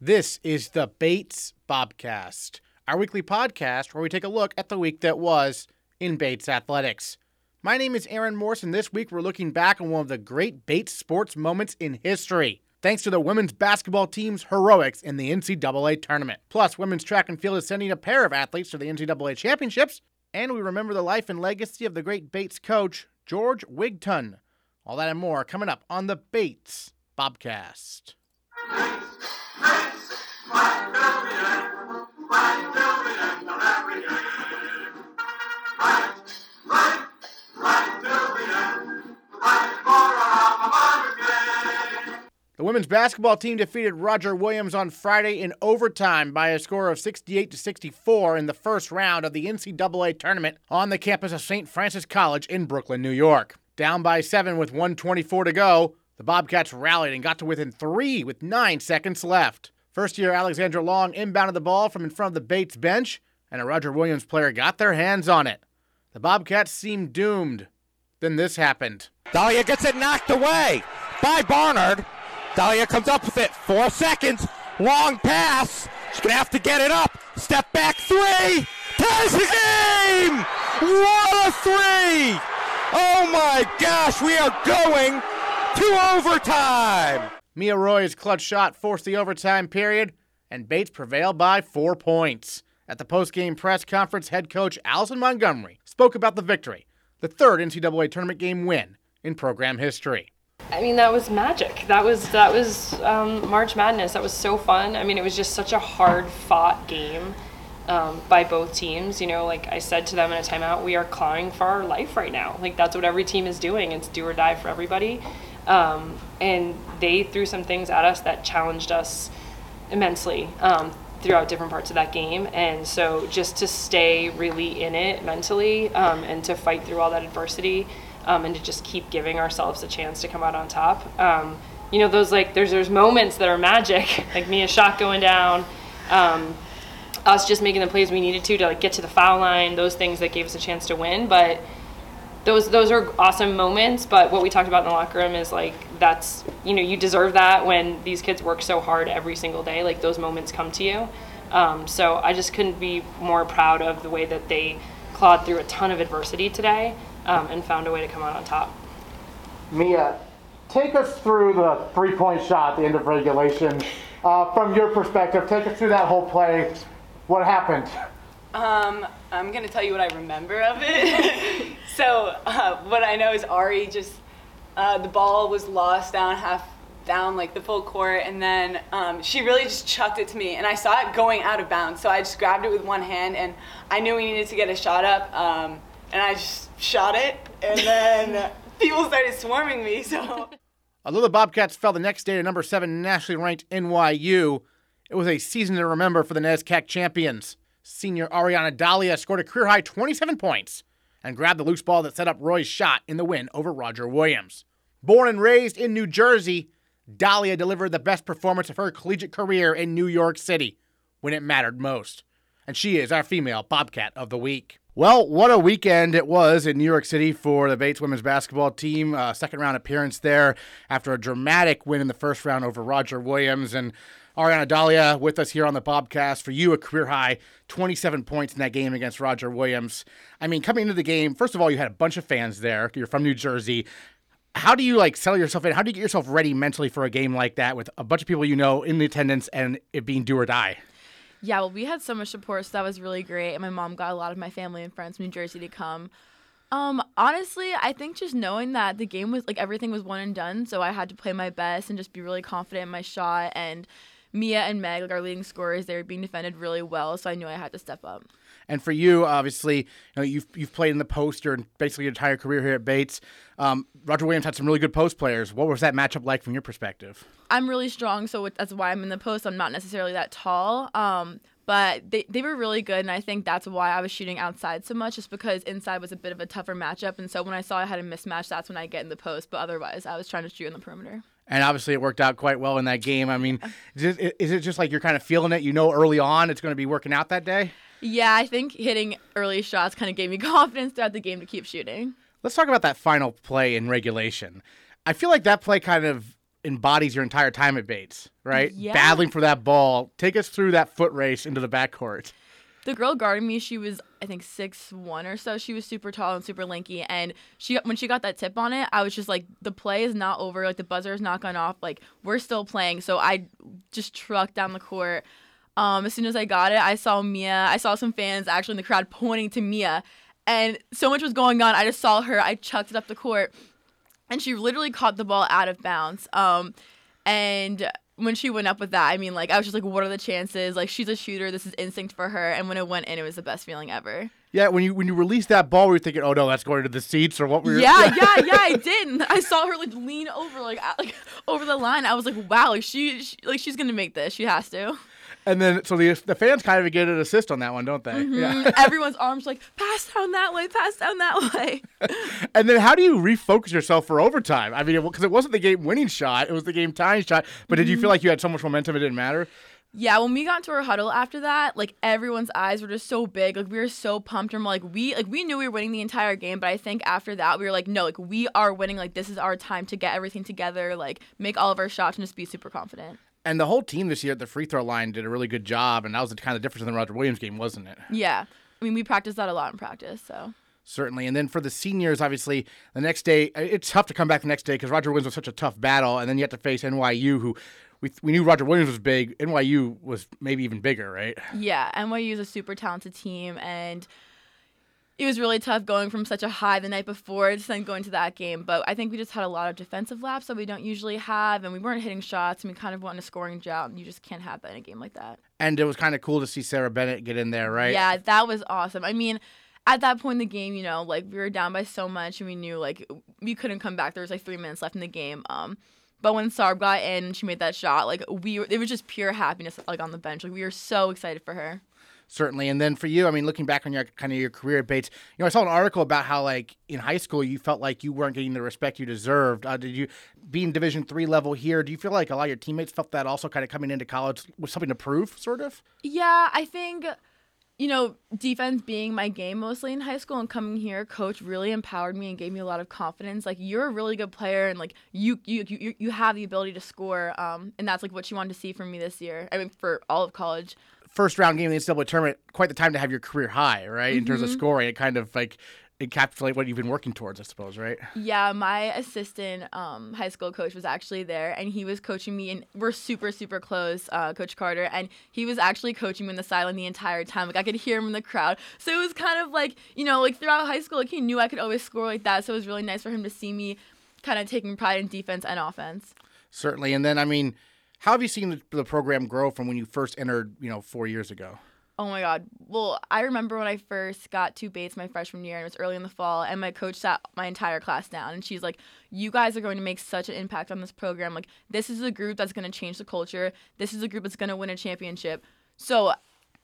This is the Bates Bobcast, our weekly podcast where we take a look at the week that was in Bates athletics. My name is Aaron Morse, and this week we're looking back on one of the great Bates sports moments in history. Thanks to the women's basketball team's heroics in the NCAA tournament. Plus, women's track and field is sending a pair of athletes to the NCAA championships, and we remember the life and legacy of the great Bates coach, George Wigton. All that and more coming up on the Bates Bobcast. The women's basketball team defeated Roger Williams on Friday in overtime by a score of 68 to 64 in the first round of the NCAA tournament on the campus of St. Francis College in Brooklyn, New York. Down by 7 with 124 to go, the Bobcats rallied and got to within 3 with 9 seconds left. First year Alexandra Long inbounded the ball from in front of the Bates bench, and a Roger Williams player got their hands on it. The Bobcats seemed doomed. Then this happened. Dalia gets it knocked away by Barnard. Dalia comes up with it. Four seconds. Long pass. She's going to have to get it up. Step back three. Ties the game. What a three. Oh my gosh. We are going to overtime. Mia Roy's clutch shot forced the overtime period, and Bates prevailed by four points. At the post-game press conference, head coach Alison Montgomery spoke about the victory, the third NCAA tournament game win in program history. I mean, that was magic. That was that was um, March Madness. That was so fun. I mean, it was just such a hard fought game um, by both teams. You know, like I said to them in a timeout, we are clawing for our life right now. Like that's what every team is doing. It's do or die for everybody. Um, and they threw some things at us that challenged us immensely um, throughout different parts of that game. And so just to stay really in it mentally um, and to fight through all that adversity um, and to just keep giving ourselves a chance to come out on top. Um, you know, those like there's there's moments that are magic, like Mia's shot going down, um, us just making the plays we needed to to like get to the foul line, those things that gave us a chance to win. But those those are awesome moments. But what we talked about in the locker room is like that's you know you deserve that when these kids work so hard every single day. Like those moments come to you. Um, so I just couldn't be more proud of the way that they clawed through a ton of adversity today um, and found a way to come out on top. Mia, take us through the three point shot at the end of regulation. Uh, from your perspective, take us through that whole play. What happened? Um, I'm gonna tell you what I remember of it. so uh, what I know is Ari just uh, the ball was lost down half down like the full court, and then um, she really just chucked it to me, and I saw it going out of bounds. So I just grabbed it with one hand, and I knew we needed to get a shot up, um, and I just shot it, and then people started swarming me. So. Although the Bobcats fell the next day to number seven nationally ranked NYU, it was a season to remember for the NESCAC champions. Senior Ariana Dalia scored a career high 27 points and grabbed the loose ball that set up Roy's shot in the win over Roger Williams. Born and raised in New Jersey, Dalia delivered the best performance of her collegiate career in New York City when it mattered most. And she is our female Bobcat of the week. Well, what a weekend it was in New York City for the Bates women's basketball team. Uh, second round appearance there after a dramatic win in the first round over Roger Williams. And Ariana Dalia with us here on the Bobcast. For you, a career high 27 points in that game against Roger Williams. I mean, coming into the game, first of all, you had a bunch of fans there. You're from New Jersey. How do you like sell yourself in? How do you get yourself ready mentally for a game like that with a bunch of people you know in the attendance and it being do or die? Yeah, well, we had so much support, so that was really great. And my mom got a lot of my family and friends from New Jersey to come. Um, honestly, I think just knowing that the game was like everything was one and done, so I had to play my best and just be really confident in my shot. And Mia and Meg, like our leading scorers, they were being defended really well, so I knew I had to step up. And for you, obviously, you know you've you've played in the post and basically your entire career here at Bates. Um, Roger Williams had some really good post players. What was that matchup like from your perspective? I'm really strong, so that's why I'm in the post. I'm not necessarily that tall. Um, but they, they were really good and i think that's why i was shooting outside so much just because inside was a bit of a tougher matchup and so when i saw i had a mismatch that's when i get in the post but otherwise i was trying to shoot in the perimeter and obviously it worked out quite well in that game i mean uh, is it, is it just like you're kind of feeling it you know early on it's going to be working out that day yeah i think hitting early shots kind of gave me confidence throughout the game to keep shooting let's talk about that final play in regulation i feel like that play kind of embodies your entire time at Bates, right? Yeah. Battling for that ball. Take us through that foot race into the backcourt. The girl guarding me, she was I think six one or so. She was super tall and super lanky, and she when she got that tip on it, I was just like, the play is not over. Like the buzzer is not gone off. Like we're still playing. So I just trucked down the court. Um, as soon as I got it, I saw Mia. I saw some fans actually in the crowd pointing to Mia, and so much was going on. I just saw her. I chucked it up the court, and she literally caught the ball out of bounds. Um, and when she went up with that, I mean, like, I was just like, what are the chances? Like, she's a shooter. This is instinct for her. And when it went in, it was the best feeling ever. Yeah, when you when you released that ball, were you thinking, "Oh no, that's going to the seats," or what were you? Yeah, yeah, yeah. I did. And I saw her like lean over, like, like over the line. I was like, wow, like she, she like she's gonna make this. She has to. And then so the the fans kind of get an assist on that one, don't they? Yeah. Mm, Everyone's arms like pass down that way, pass down that way. And then how do you refocus yourself for overtime? I mean, because it wasn't the game winning shot; it was the game tying shot. But did you feel like you had so much momentum it didn't matter? Yeah, when we got into our huddle after that, like everyone's eyes were just so big. Like we were so pumped and like we like we knew we were winning the entire game, but I think after that we were like, no, like we are winning. Like this is our time to get everything together, like make all of our shots and just be super confident. And the whole team this year at the free throw line did a really good job, and that was the kind of difference in the Roger Williams game, wasn't it? Yeah. I mean, we practiced that a lot in practice, so. Certainly. And then for the seniors, obviously, the next day, it's tough to come back the next day because Roger Williams was such a tough battle. And then you have to face NYU, who we, we knew Roger Williams was big. NYU was maybe even bigger, right? Yeah, NYU is a super talented team, and it was really tough going from such a high the night before to then going to that game. But I think we just had a lot of defensive laps that we don't usually have, and we weren't hitting shots, and we kind of went in a scoring drought, and you just can't have that in a game like that. And it was kind of cool to see Sarah Bennett get in there, right? Yeah, that was awesome. I mean, at that point in the game, you know, like we were down by so much, and we knew like we couldn't come back. There was like three minutes left in the game. Um, but when Sarb got in, she made that shot. Like we, were, it was just pure happiness. Like on the bench, like we were so excited for her. Certainly. And then for you, I mean, looking back on your kind of your career at Bates, you know, I saw an article about how like in high school you felt like you weren't getting the respect you deserved. Uh, did you being Division three level here? Do you feel like a lot of your teammates felt that also kind of coming into college was something to prove, sort of? Yeah, I think, you know, defense being my game mostly in high school and coming here, coach really empowered me and gave me a lot of confidence. Like you're a really good player and like you you you, you have the ability to score. Um, and that's like what she wanted to see from me this year. I mean, for all of college. First round game in the NCAA tournament, quite the time to have your career high, right? In terms of scoring, it kind of like encapsulate what you've been working towards, I suppose, right? Yeah, my assistant um, high school coach was actually there, and he was coaching me, and we're super, super close, uh, Coach Carter, and he was actually coaching me in the sideline the entire time. Like I could hear him in the crowd, so it was kind of like you know, like throughout high school, like he knew I could always score like that, so it was really nice for him to see me kind of taking pride in defense and offense. Certainly. And then, I mean, how have you seen the, program grow from when you first entered, you know, four years ago? Oh my God. Well, I remember when I first got to Bates my freshman year, and it was early in the fall, and my coach sat my entire class down, and she's like, You guys are going to make such an impact on this program. Like, this is a group that's going to change the culture. This is a group that's going to win a championship. So,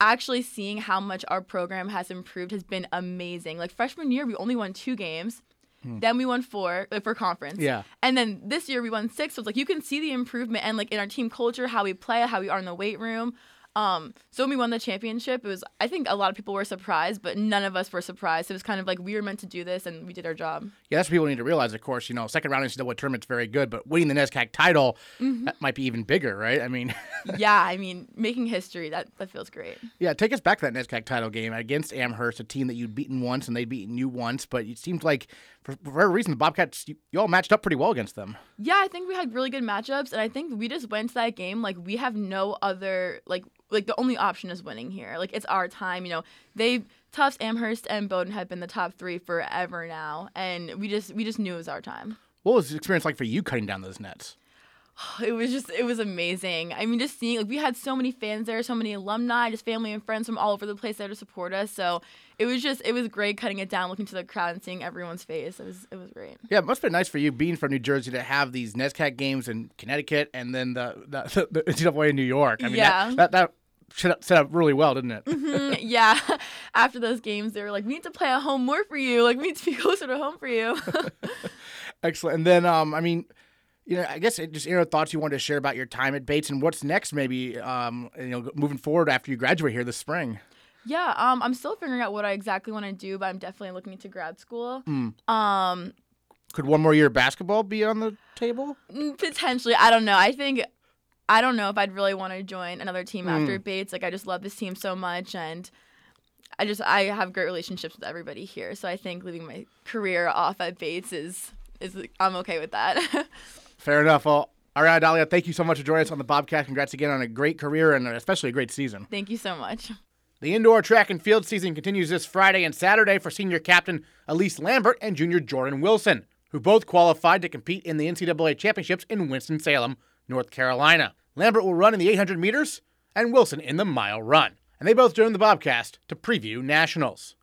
actually seeing how much our program has improved has been amazing. Like, freshman year, we only won two games. Hmm. Then we won four like, for conference. Yeah. And then this year we won six. So it's like you can see the improvement and like in our team culture, how we play, how we are in the weight room. Um, so when we won the championship, it was I think a lot of people were surprised, but none of us were surprised. It was kind of like we were meant to do this and we did our job. Yeah, that's what people need to realize, of course. You know, second round NCAA tournament's very good, but winning the NESCAC title, that might be even bigger, right? I mean, yeah, I mean, making history, that that feels great. yeah, take us back to that NESCAC title game against Amherst, a team that you'd beaten once and they'd beaten you once, but it seemed like, for, for whatever reason, the Bobcats, you, you all matched up pretty well against them. Yeah, I think we had really good matchups and I think we just went to that game like we have no other like like the only option is winning here. Like it's our time, you know. They Tufts, Amherst, and Bowdoin have been the top three forever now, and we just we just knew it was our time. What was the experience like for you cutting down those nets? It was just it was amazing. I mean, just seeing like we had so many fans there, so many alumni, just family and friends from all over the place there to support us. So it was just it was great cutting it down, looking to the crowd and seeing everyone's face. It was it was great. Yeah, it must have been nice for you being from New Jersey to have these NESCAC games in Connecticut and then the the, the NCAA in New York. I mean, Yeah. that, that, that set set up really well, didn't it? Mm, yeah, after those games, they were like, "We need to play at home more for you. Like, we need to be closer to home for you." Excellent. And then, um, I mean, you know, I guess it just you know thoughts you wanted to share about your time at Bates and what's next, maybe, um, you know, moving forward after you graduate here this spring. Yeah, um, I'm still figuring out what I exactly want to do, but I'm definitely looking into grad school. Um, Could one more year of basketball be on the table? Mm, Potentially, I don't know. I think I don't know if I'd really want to join another team hmm. after Bates. Like I just love this team so much, and I just I have great relationships with everybody here. So I think leaving my career off at Bates is is I'm okay with that. Fair enough. Well, Ariana Dalia, thank you so much for joining us on the Bobcat. Congrats again on a great career and especially a great season. Thank you so much. The indoor track and field season continues this Friday and Saturday for senior captain Elise Lambert and junior Jordan Wilson, who both qualified to compete in the NCAA championships in Winston-Salem, North Carolina. Lambert will run in the 800 meters and Wilson in the mile run. And they both joined the Bobcast to preview nationals.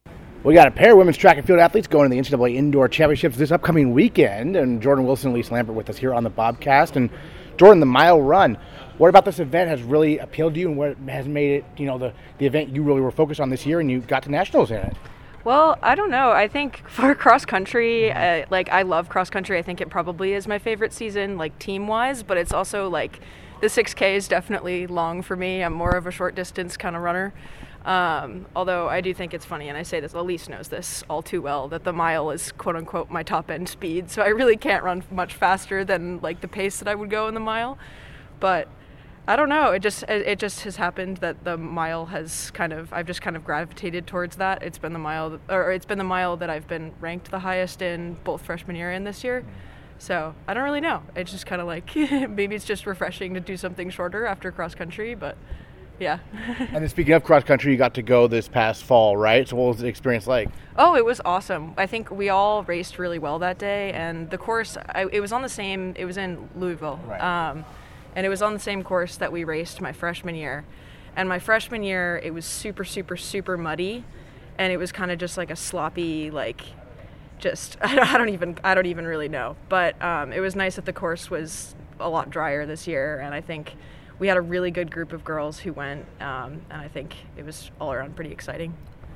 We got a pair of women's track and field athletes going to the NCAA Indoor Championships this upcoming weekend, and Jordan Wilson and Elise Lambert with us here on the Bobcast. And Jordan, the mile run. What about this event has really appealed to you, and what has made it, you know, the, the event you really were focused on this year, and you got to nationals in it? Well, I don't know. I think for cross country, uh, like I love cross country. I think it probably is my favorite season, like team wise, but it's also like the 6K is definitely long for me. I'm more of a short distance kind of runner. Um, although I do think it's funny, and I say this, Elise knows this all too well, that the mile is quote unquote my top end speed. So I really can't run much faster than like the pace that I would go in the mile. But I don't know. It just it just has happened that the mile has kind of I've just kind of gravitated towards that. It's been the mile or it's been the mile that I've been ranked the highest in both freshman year and this year. So I don't really know. It's just kind of like maybe it's just refreshing to do something shorter after cross country, but yeah. And then speaking of cross country, you got to go this past fall, right? So what was the experience like? Oh, it was awesome. I think we all raced really well that day, and the course I, it was on the same. It was in Louisville, Right. um, and it was on the same course that we raced my freshman year. And my freshman year, it was super, super, super muddy, and it was kind of just like a sloppy, like, just I don't even I don't even really know. But um, it was nice that the course was a lot drier this year, and I think we had a really good group of girls who went, um, and I think it was all around pretty exciting.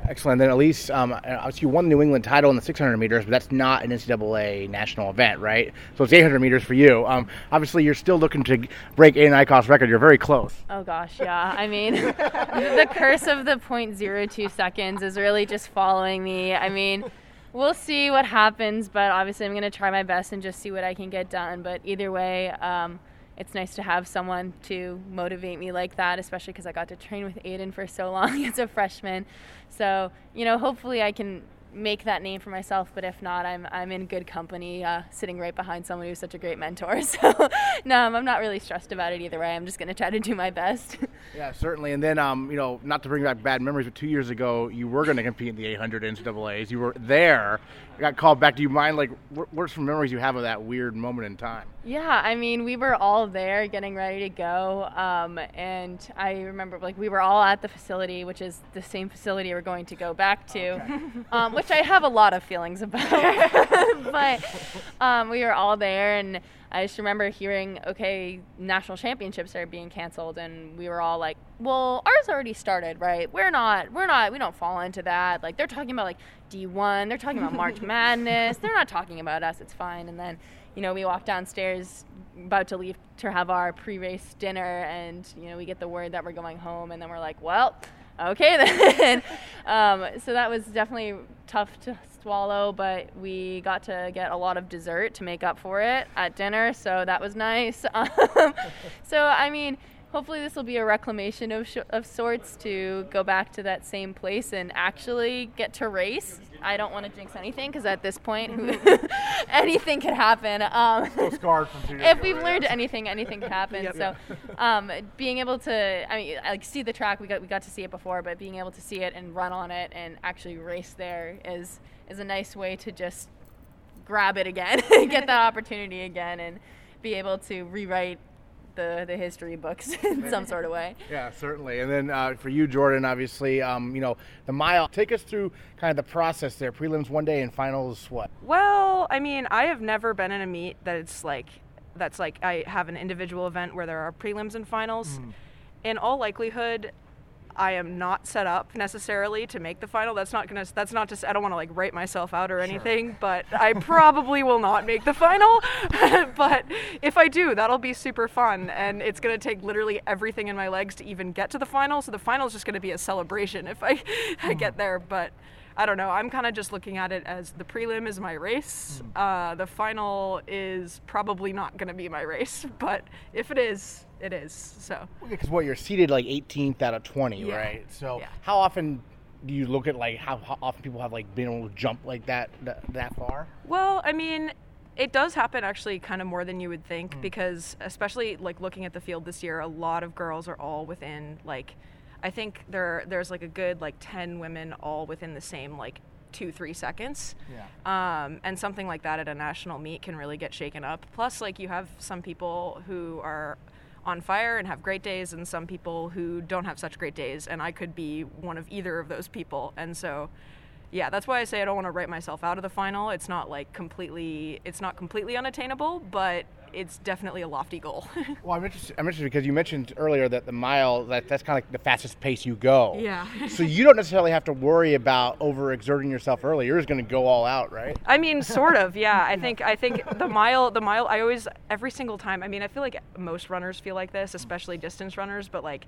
Excellent. Then Elise, um, obviously you won the New England title in the 600 meters, but that's not an NCAA national event, right? So it's 800 meters for you. Um, obviously, you're still looking to break Aiden Eichhoff's record. You're very close. Oh gosh, yeah. I mean, the curse of the 0.02 seconds is really just following me. I mean, we'll see what happens, but obviously I'm going to try my best and just see what I can get done. But either way, um, it's nice to have someone to motivate me like that, especially because I got to train with Aiden for so long as a freshman. So, you know, hopefully I can make that name for myself, but if not, I'm, I'm in good company uh, sitting right behind someone who's such a great mentor. So, no, I'm not really stressed about it either way. I'm just going to try to do my best. Yeah, certainly. And then, um, you know, not to bring back bad memories, but two years ago, you were going to compete in the 800 NCAAs. You were there. You got called back. Do you mind, like, what, some memories you have of that weird moment in time? Yeah, I mean, we were all there getting ready to go. Um, and I remember, like, we were all at the facility, which is the same facility we're going to go back to, um, which I have a lot of feelings about. but um, we were all there, and I just remember hearing, okay, national championships are being canceled, and we were all like, well, ours already started, right? We're not, we're not, we don't fall into that. Like, they're talking about, like, D1, they're talking about March Madness, they're not talking about us, it's fine. And then, you know, we walk downstairs about to leave to have our pre-race dinner and you know we get the word that we're going home and then we're like well okay then. Um, so that was definitely tough to swallow but we got to get a lot of dessert to make up for it at dinner so that was nice. Um, so i mean hopefully this will be a reclamation of, sh- of sorts to go back to that same place and actually get to race. I don't want to jinx anything because at this point anything could happen um, scarred from if we've learned anything, anything could happen. So, um, being able to, I mean, like see the track, we got we got to see it before, but being able to see it and run on it and actually race there is is a nice way to just grab it again, get that opportunity again, and be able to rewrite the the history books in some sort of way. Yeah, certainly. And then uh, for you, Jordan, obviously, um, you know, the mile. Take us through kind of the process there. Prelims one day and finals what? Well, I mean, I have never been in a meet that it's like that's like I have an individual event where there are prelims and finals. In all likelihood, I am not set up necessarily to make the final. That's not gonna. That's not just. I don't want to like write myself out or anything, but I probably will not make the final. but if I do, that'll be super fun, and it's gonna take literally everything in my legs to even get to the final. So the final is just gonna be a celebration if I I hmm. get there. But I don't know. I'm kind of just looking at it as the prelim is my race. Uh, the final is probably not going to be my race, but if it is, it is. So Because what you're seated like 18th out of 20, Yeah. right? So Yeah. how often do you look at like how, how often people have like been able to jump like that that, that far? Well, I mean, it does happen actually kind of more than you would think because especially like looking at the field this year, a lot of girls are all within like I think there there's like a good like 10 women all within the same like 2-3 seconds. Yeah. Um, and something like that at a national meet can really get shaken up. Plus like you have some people who are on fire and have great days and some people who don't have such great days and I could be one of either of those people. And so yeah, that's why I say I don't want to write myself out of the final. It's not like completely it's not completely unattainable, but it's definitely a lofty goal. Well, I'm interested. I'm interested because you mentioned earlier that the mile that that's kind of like the fastest pace you go. Yeah. so you don't necessarily have to worry about overexerting yourself early. You're just going to go all out, right? I mean, sort of, yeah. I think I think the mile, the mile. I always every single time. I mean, I feel like most runners feel like this, especially distance runners. But like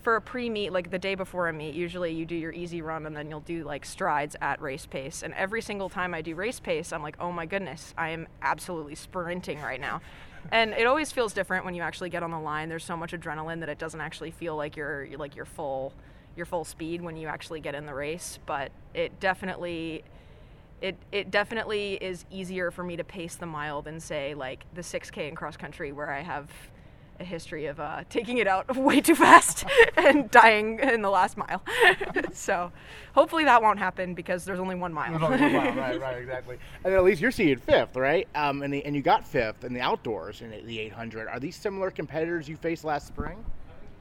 for a pre-meet, like the day before a meet, usually you do your easy run and then you'll do like strides at race pace. And every single time I do race pace, I'm like, oh my goodness, I am absolutely sprinting right now. And it always feels different when you actually get on the line. There's so much adrenaline that it doesn't actually feel like you're like your full your full speed when you actually get in the race. But it definitely it it definitely is easier for me to pace the mile than say like the 6k in cross country where I have a history of uh, taking it out way too fast and dying in the last mile. so hopefully that won't happen because there's only one mile. right, right, exactly. And at least you're seated fifth, right? Um, and, the, and you got fifth in the outdoors in the 800. Are these similar competitors you faced last spring?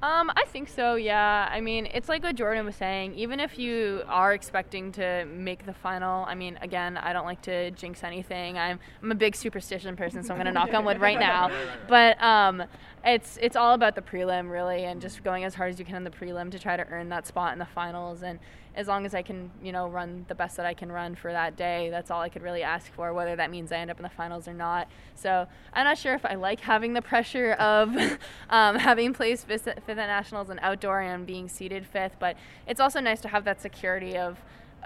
Um, I think so. Yeah. I mean, it's like what Jordan was saying. Even if you are expecting to make the final, I mean, again, I don't like to jinx anything. I'm I'm a big superstition person, so I'm gonna knock on wood right now. But um, it's it's all about the prelim really, and just going as hard as you can in the prelim to try to earn that spot in the finals. And as long as I can, you know, run the best that I can run for that day, that's all I could really ask for. Whether that means I end up in the finals or not. So I'm not sure if I like having the pressure of um, having placed fifth at nationals and outdoor and being seated fifth, but it's also nice to have that security of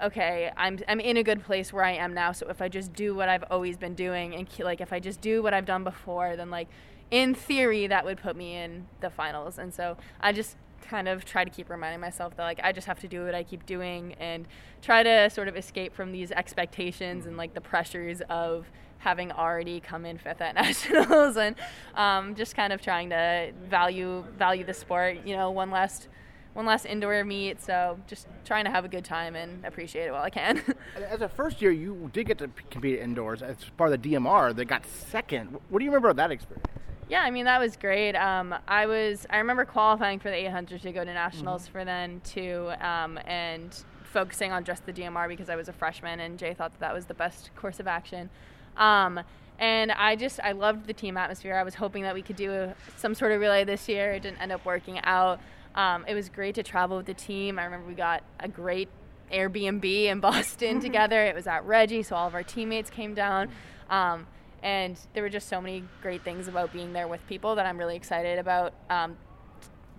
okay, I'm I'm in a good place where I am now. So if I just do what I've always been doing, and like if I just do what I've done before, then like in theory that would put me in the finals. And so I just kind of try to keep reminding myself that like I just have to do what I keep doing and try to sort of escape from these expectations and like the pressures of having already come in fifth at nationals and um, just kind of trying to value value the sport. You know, one last one last indoor meet, so just trying to have a good time and appreciate it while I can. As a first year, you did get to compete indoors as part of the DMR that got second. What do you remember of that experience? Yeah, I mean that was great. Um, I was I remember qualifying for the 800 to go to nationals for then too, um, and focusing on just the DMR because I was a freshman and Jay thought that that was the best course of action. Um, and I just I loved the team atmosphere. I was hoping that we could do a, some sort of relay this year. It didn't end up working out. Um, it was great to travel with the team. I remember we got a great Airbnb in Boston together. It was at Reggie, so all of our teammates came down. Um, and there were just so many great things about being there with people that I'm really excited about um,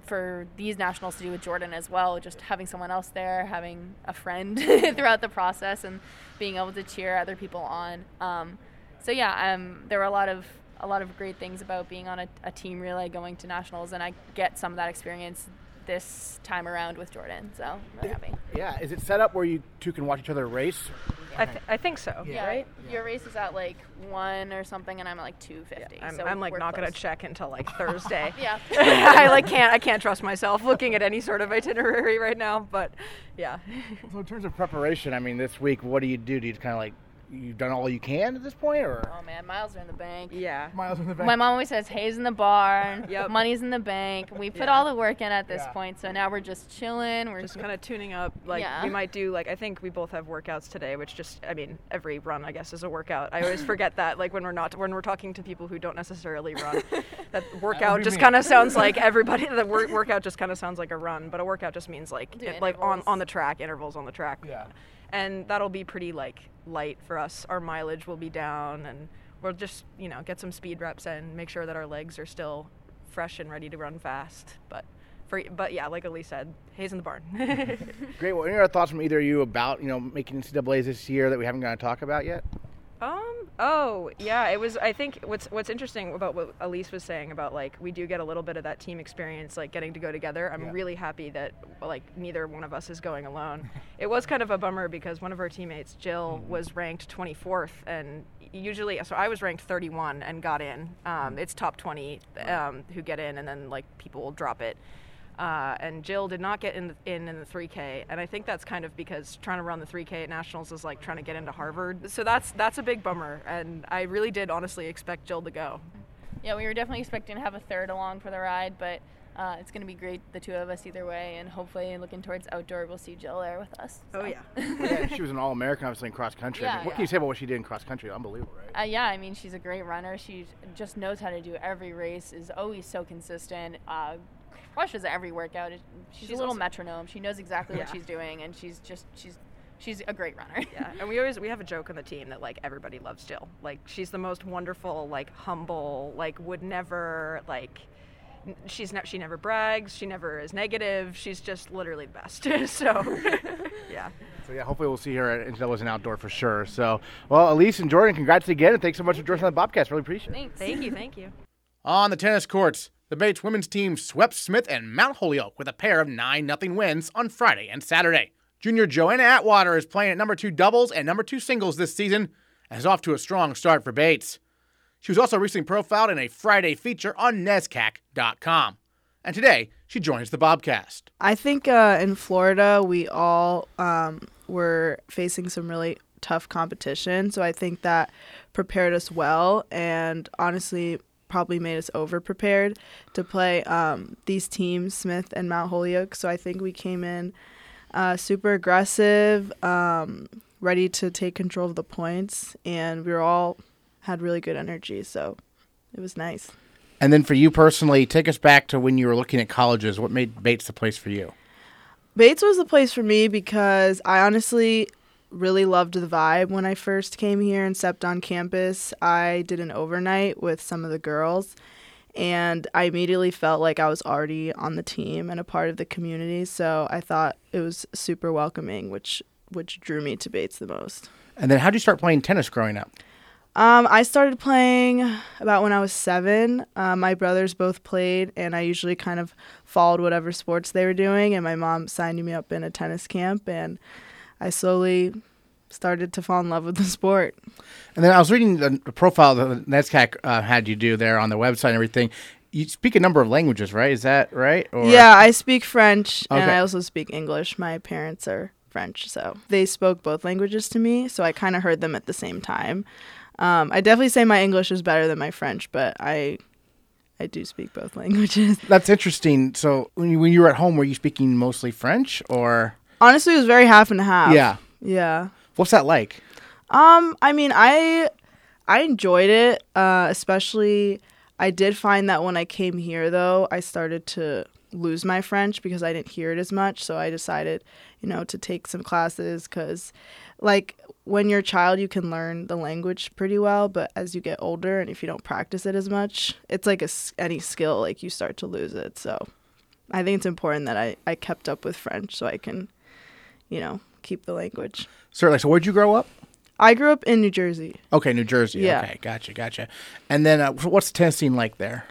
for these nationals to do with Jordan as well. Just having someone else there, having a friend throughout the process, and being able to cheer other people on. Um, so yeah, um, there were a lot of a lot of great things about being on a, a team relay going to nationals, and I get some of that experience this time around with Jordan. So I'm really happy. Yeah, is it set up where you two can watch each other race? I, th- I think so. Yeah, Right? Your race is at like one or something, and I'm at like two fifty. I'm, so I'm like we're not gonna check until like Thursday. Yeah. I like can't I can't trust myself looking at any sort of itinerary right now. But yeah. So in terms of preparation, I mean, this week, what do you do? Do you kind of like you've done all you can at this point, or Oh man, miles are in the bank. Yeah. miles in the back? My mom always says, "Hay's in the barn, Yep. money's in the bank." We put Yeah. all the work in at this Yeah. point, so now we're just chilling. We're Just kind of tuning up. Like Yeah. we might do like I think we both have workouts today, which just I mean every run I guess is a workout. I always forget that like when we're not when we're talking to people who don't necessarily run, that workout be just kind of sounds like everybody. The wor- workout just kind of sounds like a run, but a workout just means like it- like on on the track intervals on the track. Yeah. And that'll be pretty like light for us. Our mileage will be down, and we'll just you know get some speed reps and make sure that our legs are still fresh and ready to run fast. But for, but yeah, like Elise said, Hay's in the barn. Great. Well, any other thoughts from either of you about you know making NCAA's this year that we haven't gotten to talk about yet? Um. Oh, yeah. It was. I think what's what's interesting about what Elise was saying about like we do get a little bit of that team experience, like getting to go together. I'm Yeah. really happy that like neither one of us is going alone. it was kind of a bummer because one of our teammates, Jill, was ranked 24th, and usually, so I was ranked 31 and got in. Um, it's top 20 um, who get in, and then like people will drop it. Uh, and Jill did not get in the, in in the 3K, and I think that's kind of because trying to run the 3K at nationals is like trying to get into Harvard. So that's that's a big bummer, and I really did honestly expect Jill to go. Yeah, we were definitely expecting to have a third along for the ride, but uh, it's going to be great, the two of us either way, and hopefully looking towards outdoor, we'll see Jill there with us. Oh so. yeah. yeah, she was an All-American, obviously in cross country. I mean, Yeah, what yeah. can you say about what she did in cross country? Unbelievable, right? Uh, yeah, I mean, she's a great runner. She just knows how to do every race, is always so consistent, uh, crushes every workout. She's, She's a little also- metronome. She knows exactly what she's doing, and she's just, she's, she's a great runner. yeah, and we always we have a joke on the team that like everybody loves Jill. Like she's the most wonderful, like humble, like would never like. She's not. She never brags. She never is negative. She's just literally the best. so, yeah. So yeah, hopefully we'll see her at NCAA's and outdoor for sure. So, well, Elise and Jordan, congrats again, and thanks so much for joining us on the Bobcast. Really appreciate it. Thanks. Thank you. Thank you. On the tennis courts, the Bates women's team swept Smith and Mount Holyoke with a pair of 9 0 wins on Friday and Saturday. Junior Joanna Atwater is playing at number two doubles and number two singles this season and is off to a strong start for Bates. She was also recently profiled in a Friday feature on NESCAC.com. And today, she joins the Bobcast. I think uh, in Florida we all um, were facing some really tough competition, so I think that prepared us well, and honestly probably made us over prepared to play um, these teams, Smith and Mount Holyoke. So I think we came in uh, super aggressive, um, ready to take control of the points, and we were all had really good energy, so it was nice. And then for you personally, take us back to when you were looking at colleges. What made Bates the place for you? Bates was the place for me because I honestly really loved the vibe when I first came here and stepped on campus. I did an overnight with some of the girls and I immediately felt like I was already on the team and a part of the community, so I thought it was super welcoming, which which drew me to Bates the most. And then how did you start playing tennis growing up? Um, I started playing about when I was seven. Uh, my brothers both played, and I usually kind of followed whatever sports they were doing. And my mom signed me up in a tennis camp, and I slowly started to fall in love with the sport. And then I was reading the, the profile that NESCAC uh, had you do there on the website and everything. You speak a number of languages, right? Is that right? Or- Yeah, I speak French, and I also speak English. My parents are French, so they spoke both languages to me, so I kind of heard them at the same time. Um, I definitely say my English is better than my French, but I I do speak both languages. That's interesting. So when you, when you were at home, were you speaking mostly French or? Honestly, it was very half and half. Yeah. Yeah. What's that like? Um, I mean, I I enjoyed it. Uh, especially, I did find that when I came here, though, I started to lose my French because I didn't hear it as much. So I decided, you know, to take some classes because, like, when you're a child, you can learn the language pretty well, but as you get older and if you don't practice it as much, it's like a any skill, like you start to lose it. So I think it's important that I, I kept up with French so I can, you know, keep the language. Certainly. So where'd you grow up? I grew up in New Jersey. Okay, New Jersey. Yeah. Okay, gotcha, gotcha. And then uh, what's the tennis scene like there?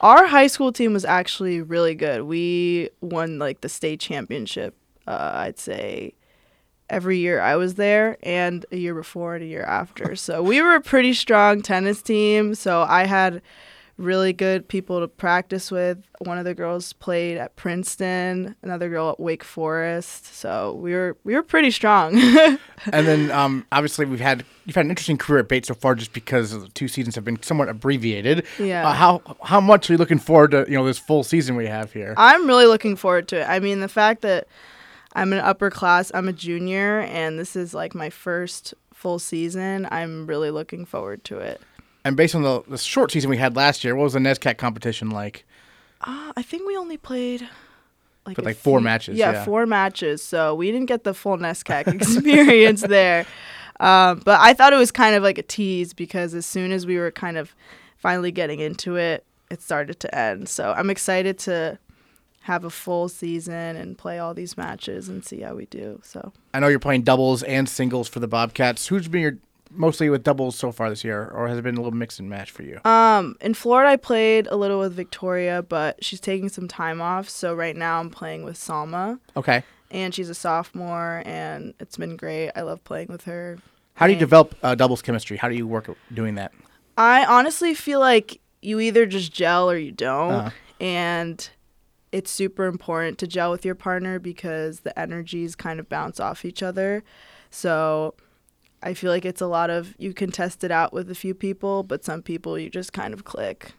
Our high school team was actually really good. We won like the state championship. Uh, I'd say every year I was there, and a year before and a year after. So we were a pretty strong tennis team. So I had really good people to practice with. One of the girls played at Princeton, another girl at Wake Forest. So we were we were pretty strong. and then um, obviously we've had you've had an interesting career at Bates so far, just because the two seasons have been somewhat abbreviated. Yeah. Uh, how how much are you looking forward to you know this full season we have here? I'm really looking forward to it. I mean, the fact that I'm an upper class, I'm a junior, and this is like my first full season. I'm really looking forward to it. And based on the, the short season we had last year, what was the NESCAC competition like? Uh, I think we only played like, But like four matches, Yeah, yeah. four matches. So we didn't get the full NESCAC experience there. Um, but I thought it was kind of like a tease because as soon as we were kind of finally getting into it, it started to end. So I'm excited to have a full season and play all these matches and see how we do. So I know you're playing doubles and singles for the Bobcats. Who's been your mostly with doubles so far this year, or has it been a little mix and match for you? Um, in Florida, I played a little with Victoria, but she's taking some time off. So right now, I'm playing with Salma, Okay. and she's a sophomore, and it's been great. I love playing with her. How do you And develop uh, doubles chemistry? How do you work at doing that? I honestly feel like you either just gel or you don't, Uh-huh. and it's super important to gel with your partner because the energies kind of bounce off each other. So. I feel like it's a lot of you can test it out with a few people, but some people you just kind of click.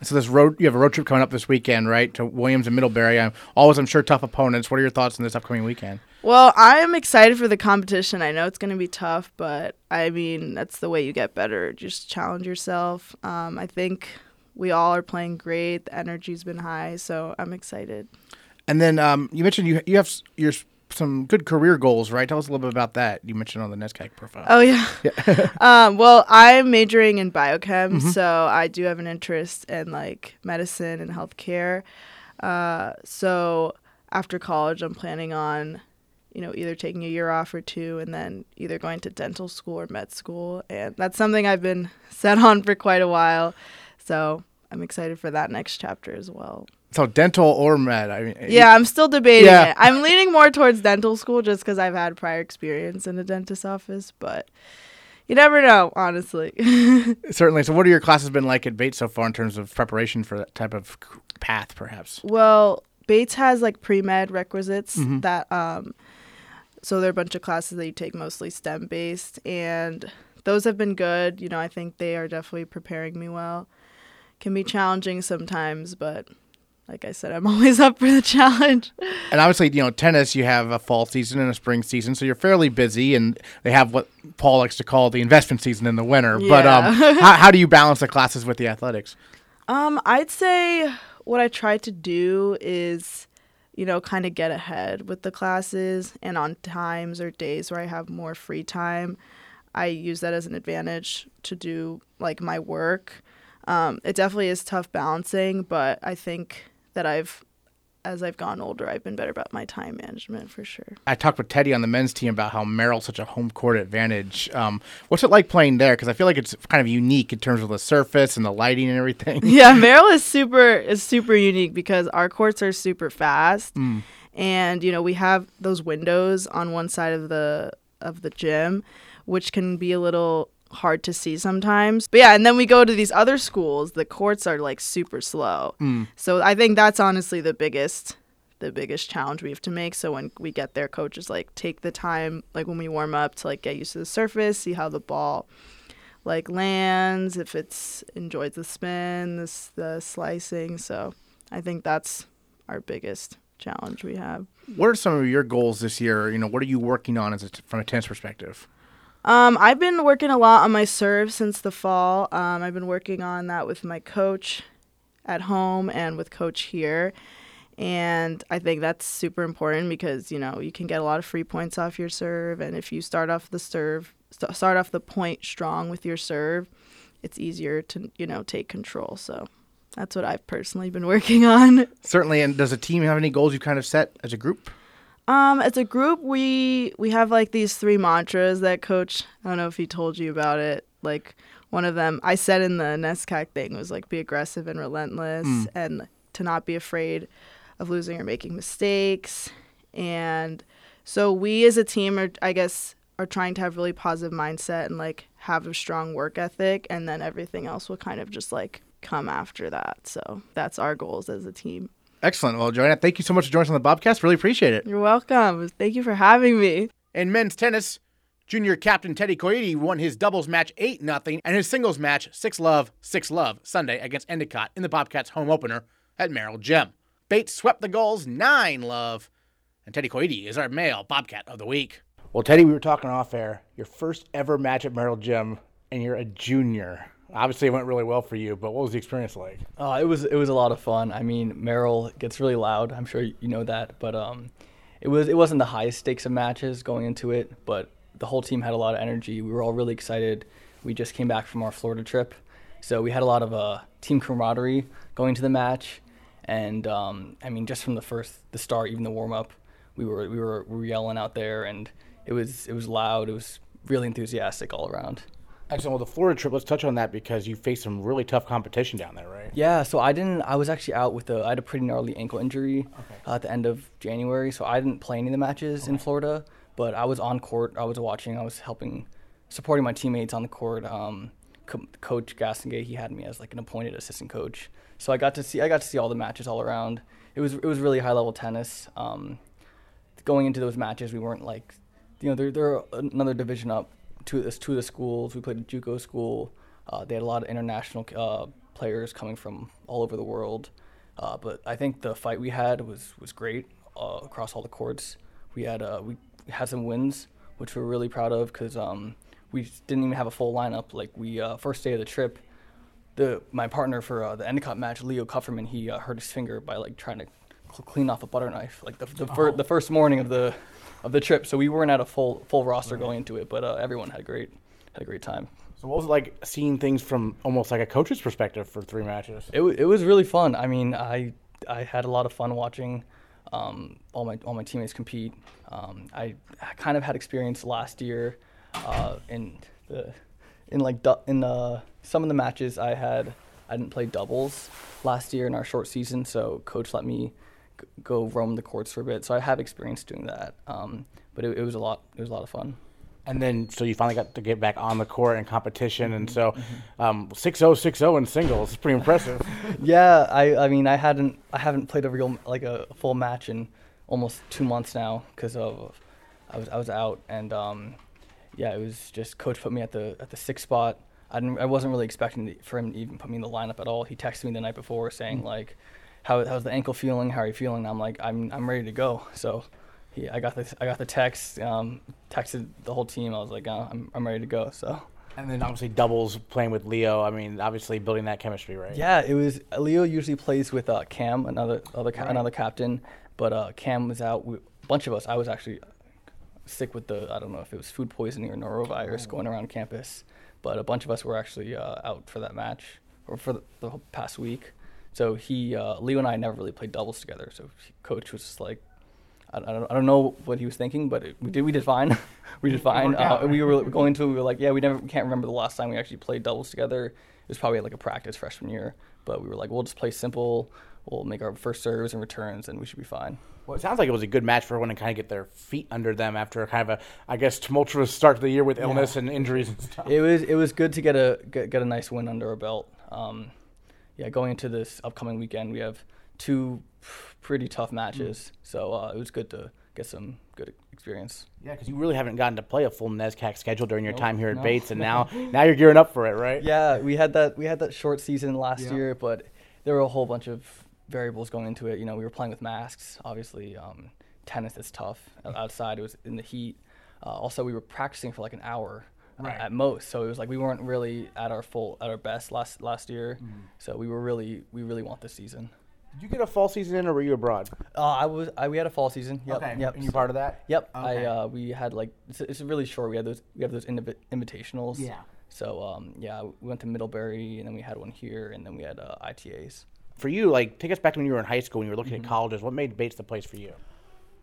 So this road, you have a road trip coming up this weekend, right? To Williams and Middlebury. I'm always, I'm sure, tough opponents. What are your thoughts on this upcoming weekend? Well, I am excited for the competition. I know it's going to be tough, but I mean, that's the way you get better. Just challenge yourself. Um, I think we all are playing great. The energy's been high, so I'm excited. And then um, you mentioned you you have your some good career goals, right? Tell us a little bit about that. You mentioned on the NESCAC profile. Oh yeah. um, well, I'm majoring in biochem, so I do have an interest in like medicine and healthcare. Uh, so after college, I'm planning on, you know, either taking a year off or two, and then either going to dental school or med school, and that's something I've been set on for quite a while. So I'm excited for that next chapter as well. So dental or med? I mean, Yeah, I'm still debating Yeah. it. I'm leaning more towards dental school just because I've had prior experience in a dentist's office, but you never know, honestly. certainly. So, what are your classes been like at Bates so far in terms of preparation for that type of path, perhaps? well, Bates has like pre med requisites that, um, so there are a bunch of classes that you take mostly STEM based, and those have been good. You know, I think they are definitely preparing me well. Can be challenging sometimes, but like I said, I'm always up for the challenge. And obviously, you know, tennis, you have a fall season and a spring season, so you're fairly busy, and they have what Paul likes to call the investment season in the winter. But um, how, how do you balance the classes with the athletics? Um, I'd say what I try to do is, you know, kind of get ahead with the classes and on times or days where I have more free time, I use that as an advantage to do like my work. Um, it definitely is tough balancing, but I think that I've as I've gone older, I've been better about my time management for sure. I talked with Teddy on the men's team about how Merrill's such a home court advantage. Um, what's it like playing there? Because I feel like it's kind of unique in terms of the surface and the lighting and everything. yeah, Merrill is super is super unique because our courts are super fast, and you know we have those windows on one side of the of the gym, which can be a little hard to see sometimes. But yeah, and then we go to these other schools. The courts are like super slow, mm. so I think that's honestly the biggest the biggest challenge we have to make. So when we get there, coaches like take the time, like when we warm up, to like get used to the surface, see how the ball like lands, if it's enjoys the spin, this the slicing. So I think that's our biggest challenge we have. What are some of your goals this year? You know, what are you working on as a t- from a tennis perspective? Um, I've been working a lot on my serve since the fall. Um, I've been working on that with my coach at home and with coach here. And I think that's super important because, you know, you can get a lot of free points off your serve. And if you start off the serve, st- start off the point strong with your serve, it's easier to, you know, take control. So that's what I've personally been working on. Certainly. And does the team have any goals you kind of set as a group? Um, as a group, we we have like these three mantras that coach. I don't know if he told you about it. Like one of them, I said in the NESCAC thing was like be aggressive and relentless, and to not be afraid of losing or making mistakes. And so we as a team are, I guess, are trying to have really positive mindset and like have a strong work ethic, and then everything else will kind of just like come after that. So that's our goals as a team. Excellent. Well, Joanna, thank you so much for joining us on the Bobcast. Really appreciate it. You're welcome. Thank you for having me. In men's tennis, junior captain Teddy Koide won his doubles match 8 0 and his singles match 6 love, 6 love Sunday against Endicott in the Bobcats home opener at Merrill Gym. Bates swept the Gulls 9 love, and Teddy Koide is our male Bobcat of the week. Well, Teddy, we were talking off air. Your first ever match at Merrill Gym, and you're a junior. Obviously, it went really well for you, but what was the experience like? Uh, it was it was a lot of fun. I mean, Merrill gets really loud. I'm sure you know that, but um, it was it wasn't the highest stakes of matches going into it, but the whole team had a lot of energy. We were all really excited. We just came back from our Florida trip, so we had a lot of uh, team camaraderie going to the match, And um, I mean, just from the first, the start, even the warm up, we were we were, we were yelling out there, and it was it was loud. It was really enthusiastic all around. Excellent. Well, the Florida trip. Let's touch on that because you faced some really tough competition down there, right? Yeah, so I didn't. I was actually out with a. I had a pretty gnarly ankle injury uh, at the end of January, so I didn't play any of the matches in Florida. But I was on court. I was watching. I was helping, supporting my teammates on the court. Um, Co- coach Gastonguay, he had me as like an appointed assistant coach, so I got to see. I got to see all the matches all around. It was it was really high level tennis. Um, going into those matches, we weren't like, you know, they're they're another division up. Two of two of the schools. We played at JUCO school. Uh, they had a lot of international uh, players coming from all over the world. Uh, but I think the fight we had was was great uh, across all the courts. We had uh, we had some wins, which we're really proud of because um, we didn't even have a full lineup. Like we uh, first day of the trip, the my partner for uh, the Endicott match, Leo Kufferman, he uh, hurt his finger by like trying to cl- clean off a butter knife, like the the, fir- the first morning of the of the trip. So we weren't at a full full roster going into it, but uh, everyone had a great had a great time. So what was it like seeing things from almost like a coach's perspective for three matches? It, wa- it was really fun. I mean, I I had a lot of fun watching um, all my all my teammates compete. Um, I, I kind of had experience last year uh, in the in like du- in the some of the matches I had I didn't play doubles last year in our short season, so coach let me go roam the courts for a bit. So I have experience doing that. Um, but it, it was a lot. It was a lot of fun. And then, so you finally got to get back on the court and competition, and so um, 6-0, 6-0 in singles is pretty impressive. yeah, I I mean I hadn't I haven't played a real like a full match in almost two months now because of I was I was out and um, yeah it was just coach put me at the at the sixth spot. I didn't I wasn't really expecting for him to even put me in the lineup at all. He texted me the night before saying like, how how's the ankle feeling? How are you feeling? And I'm like I'm I'm ready to go. So. He, I got the I got the text, um, texted the whole team. I was like, oh, I'm I'm ready to go. So And then obviously doubles playing with Leo. I mean, obviously building that chemistry, right? Yeah, it was. Leo usually plays with uh, Cam, another other ca- another captain, but uh, Cam was out. We, a bunch of us. I was actually sick with the I don't know if it was food poisoning or norovirus going around campus, but a bunch of us were actually uh, out for that match or for the, the past week. So he, uh, Leo and I never really played doubles together. So coach was just like, I, I, don't, I don't know what he was thinking, but it, we did we did fine. we did fine. out, Uh, we were going to. We were like, yeah, we never we can't remember the last time we actually played doubles together. It was probably like a practice freshman year, but we were like, we'll just play simple. We'll make our first serves and returns, and we should be fine. Well, it sounds like it was a good match for everyone to kind of get their feet under them after kind of a, I guess, tumultuous start to the year with illness and injuries and stuff. It was it was good to get a get, get a nice win under our belt. Um, yeah, going into this upcoming weekend, we have two pretty tough matches, so uh, it was good to get some good experience. Yeah, because you really haven't gotten to play a full NESCAC schedule during your Nope, time here at no. Bates, and now now you're gearing up for it, right? Yeah, we had that we had that short season last Yeah. year, but there were a whole bunch of variables going into it. You know, we were playing with masks. Obviously, um, tennis is tough. Outside, it was in the heat. Uh, also, we were practicing for like an hour Right. at most, so it was like we weren't really at our full at our best last last year. So we were really we really want this season. Did you get a fall season in, or were you abroad? Uh, I was I, we had a fall season. Yep, Okay, yep. and you're part of that? Yep. Okay. I uh, we had like it's, it's really short. We had those we have those invi- invitationals. Yeah. So um, yeah, we went to Middlebury and then we had one here and then we had uh, ITAs. For you, like, take us back to when you were in high school and you were looking Mm-hmm. at colleges. What made Bates the place for you?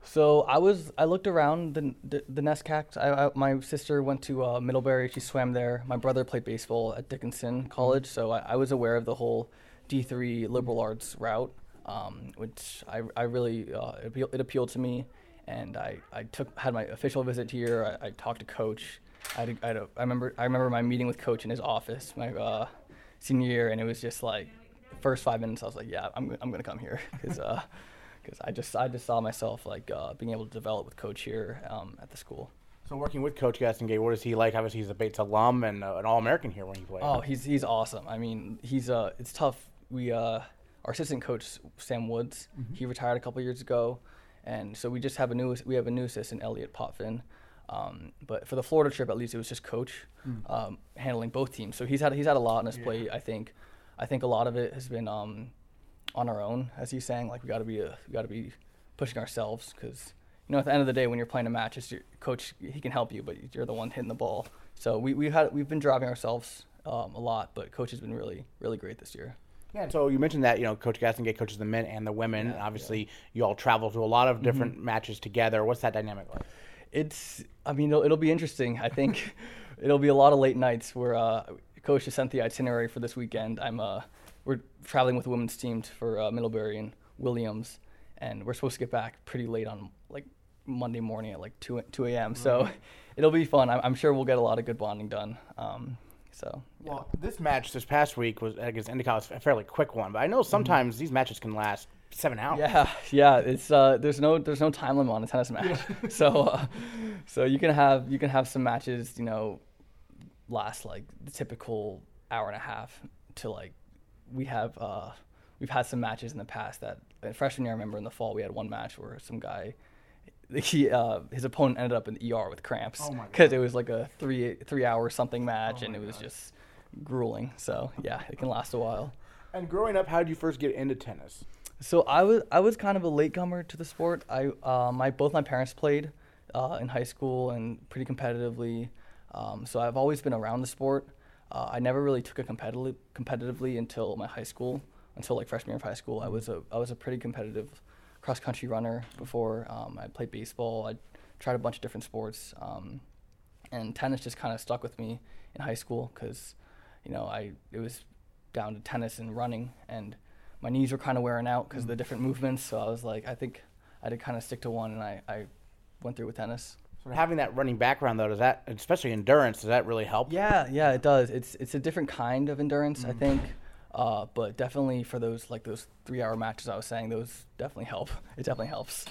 So I was I looked around the the, the NESCAC. I, I, my sister went to uh, Middlebury. She swam there. My brother played baseball at Dickinson College, so I, I was aware of the whole D three liberal arts route, um, which I, I really uh, it, appeal, it appealed to me, and I, I took had my official visit here. I, I talked to coach. I had, a, I, had a, I remember I remember my meeting with coach in his office my uh, senior year, and it was just like first five minutes. I was like, yeah, I'm I'm gonna come here because. Because I just I just saw myself like uh, being able to develop with coach here um, at the school. So working with Coach Gastonguay, what is he like? Obviously, he's a Bates alum and uh, an All-American here when he played. Oh, he's he's awesome. I mean, he's uh it's tough. We uh our assistant coach Sam Woods, he retired a couple years ago, and so we just have a new we have a new assistant Elliot Potvin. Um, but for the Florida trip, at least it was just coach um, handling both teams. So he's had he's had a lot on his plate. I think I think a lot of it has been um, on our own, as he's saying. Like we got to be a, we got to be pushing ourselves because you know at the end of the day when you're playing a match, it's your coach he can help you, but you're the one hitting the ball. So we we had we've been driving ourselves um, a lot, but coach has been really really great this year. Yeah, so you mentioned that you know Coach Gastonguay coaches the men and the women. and obviously, you all travel to a lot of different matches together. What's that dynamic like? It's, I mean, it'll, it'll be interesting. I think it'll be a lot of late nights where uh, Coach has sent the itinerary for this weekend. I'm, uh, we're traveling with the women's team for uh, Middlebury and Williams, and we're supposed to get back pretty late on like Monday morning at like 2, 2 a.m. So it'll be fun. I'm, I'm sure we'll get a lot of good bonding done. Um, so yeah. Well, this match this past week was against Endicott was a fairly quick one, but I know sometimes these matches can last seven hours. Yeah, yeah. It's uh, there's no there's no time limit on a tennis match, so uh, so you can have you can have some matches you know last like the typical hour and a half to like we have uh, we've had some matches in the past that freshman year I remember in the fall we had one match where some guy he uh, his opponent ended up in the ER with cramps Oh because it was like a three three hour something match Oh and it was God. just grueling. So yeah, it can last a while. And growing up, how did you first get into tennis? So I was I was kind of a latecomer to the sport. I uh, my both my parents played uh, in high school and pretty competitively. Um, so I've always been around the sport. Uh, I never really took it competitively competitively until my high school, until like freshman year of high school. I was a I was a pretty competitive cross country runner before. Um, I played baseball. I tried a bunch of different sports, um, and tennis just kind of stuck with me in high school because, you know, I it was down to tennis and running, and my knees were kind of wearing out because of the different movements. So I was like, I think I did kind of stick to one, and I, I went through with tennis. Having that running background though, does that, especially endurance, does that really help? Yeah, yeah, it does. It's it's a different kind of endurance, I think. Uh, but definitely for those like those three hour matches I was saying, those definitely help. It definitely helps.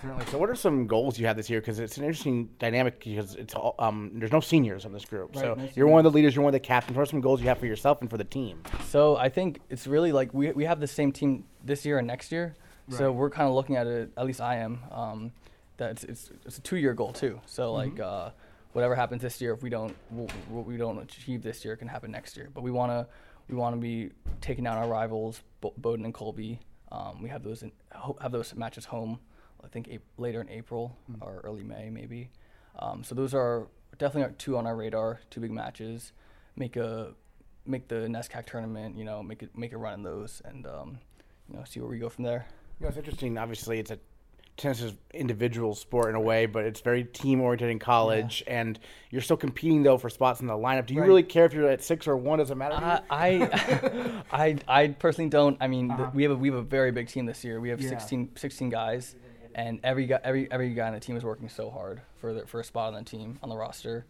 Certainly. So, what are some goals you have this year? Because it's an interesting dynamic. Because it's all, um, there's no seniors in this group, so no you're one of the leaders. You're one of the captains. What are some goals you have for yourself and for the team? So I think it's really like we we have the same team this year and next year. So we're kind of looking at it. At least I am. Um, that it's, it's it's a two year goal too. So like uh, whatever happens this year, if we don't what we don't achieve this year, can happen next year. But we want to we want to be taking down our rivals, Bo- Bowdoin and Colby. Um, we have those in, ho- have those matches home. I think later in April or early May maybe. Um, so those are definitely two on our radar. Two big matches. Make a make the NESCAC tournament. You know, make it make a run in those, and um, you know, see where we go from there. You know, it's interesting. Obviously, it's a tennis is individual sport in a way, but it's very team oriented in college, and you're still competing though for spots in the lineup. Do you Right. really care if you're at six or one? Does it matter? Uh, I, I, I personally don't. I mean, the, we have a, we have a very big team this year. We have Uh-huh. Yeah. 16, 16 guys, and every guy every every guy on the team is working so hard for the, for a spot on the team on the roster.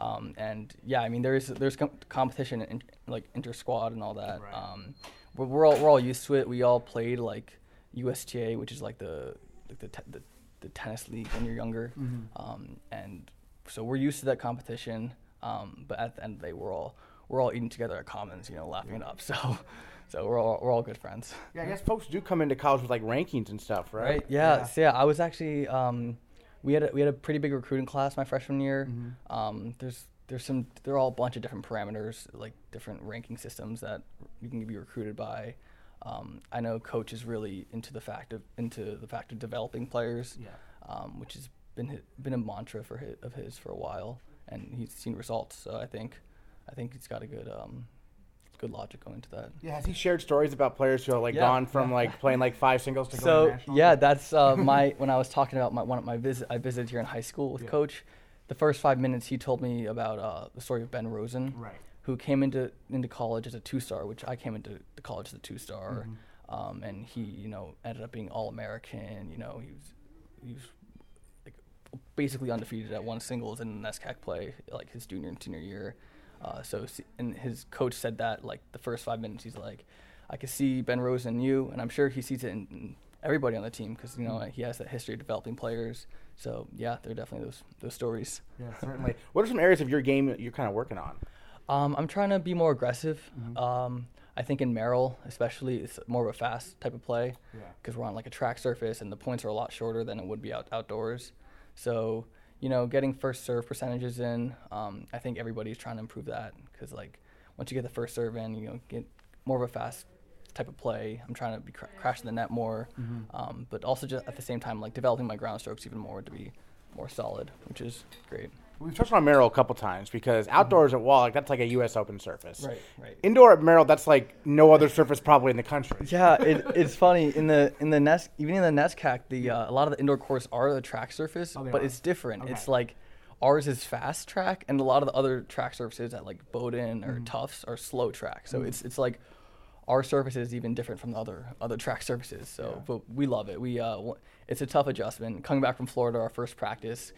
Um, and yeah, I mean, there's there's com- competition in, like inter squad and all that. Right. Um, we're, we're all we're all used to it. We all played like USTA, which is like the like the, te- the the tennis league when you're younger, um, and so we're used to that competition. Um, but at the end of the day, we're all we're all eating together at Commons, you know, laughing it up. So, so we're all we're all good friends. yeah, I guess folks do come into college with like rankings and stuff, right? Right? Yeah. So yeah, I was actually um, we had a, we had a pretty big recruiting class my freshman year. Um, there's there's some there are all a bunch of different parameters like different ranking systems that you can be recruited by. Um, I know coach is really into the fact of into the fact of developing players, Yeah. um, which has been hi- been a mantra for his, of his for a while, and he's seen results. So I think I think he's got a good um, good logic going into that. Yeah, has he shared stories about players who have like Yeah, gone from yeah. like playing like five singles to going So national? yeah, that's uh, my when I was talking about my one of my visit I visited here in high school with Yeah. coach. The first five minutes he told me about uh, the story of Ben Rosen, Right. Who came into into college as a two star, which I came into the college as a two star, Mm-hmm. um, and he you know ended up being all American. You know he was he was like basically undefeated at one singles in NESCAC play like his junior and senior year. Uh, so and his coach said that like the first five minutes he's like, I can see Ben Rose in you, and I'm sure he sees it in, in everybody on the team because you know he has that history of developing players. So yeah, there are definitely those those stories. Yeah, certainly. What are some areas of your game that you're kind of working on? Um, I'm trying to be more aggressive. Um, I think in Merrill, especially, it's more of a fast type of play Yeah. because we're on like a track surface and the points are a lot shorter than it would be out outdoors. So you know, getting first serve percentages in, um, I think everybody's trying to improve that because like once you get the first serve in, you know, get more of a fast type of play. I'm trying to be cr- crashing the net more, um, but also just at the same time like developing my ground strokes even more to be more solid, which is great. We've touched on Merrill a couple times because outdoors at Wall, like that's like a U.S. Open surface. Right, right. Indoor at Merrill, that's like no other surface probably in the country. Yeah, it, it's funny in the in the nest even in the NESCAC, the uh, a lot of the indoor courts are the track surface, Oh, but are? it's different. Okay. It's like ours is fast track, and a lot of the other track surfaces at like Bowdoin or Mm-hmm. Tufts are slow track. So it's it's like our surface is even different from the other other track surfaces. So, but we love it. We uh, w- it's a tough adjustment. Coming back from Florida, our first practice,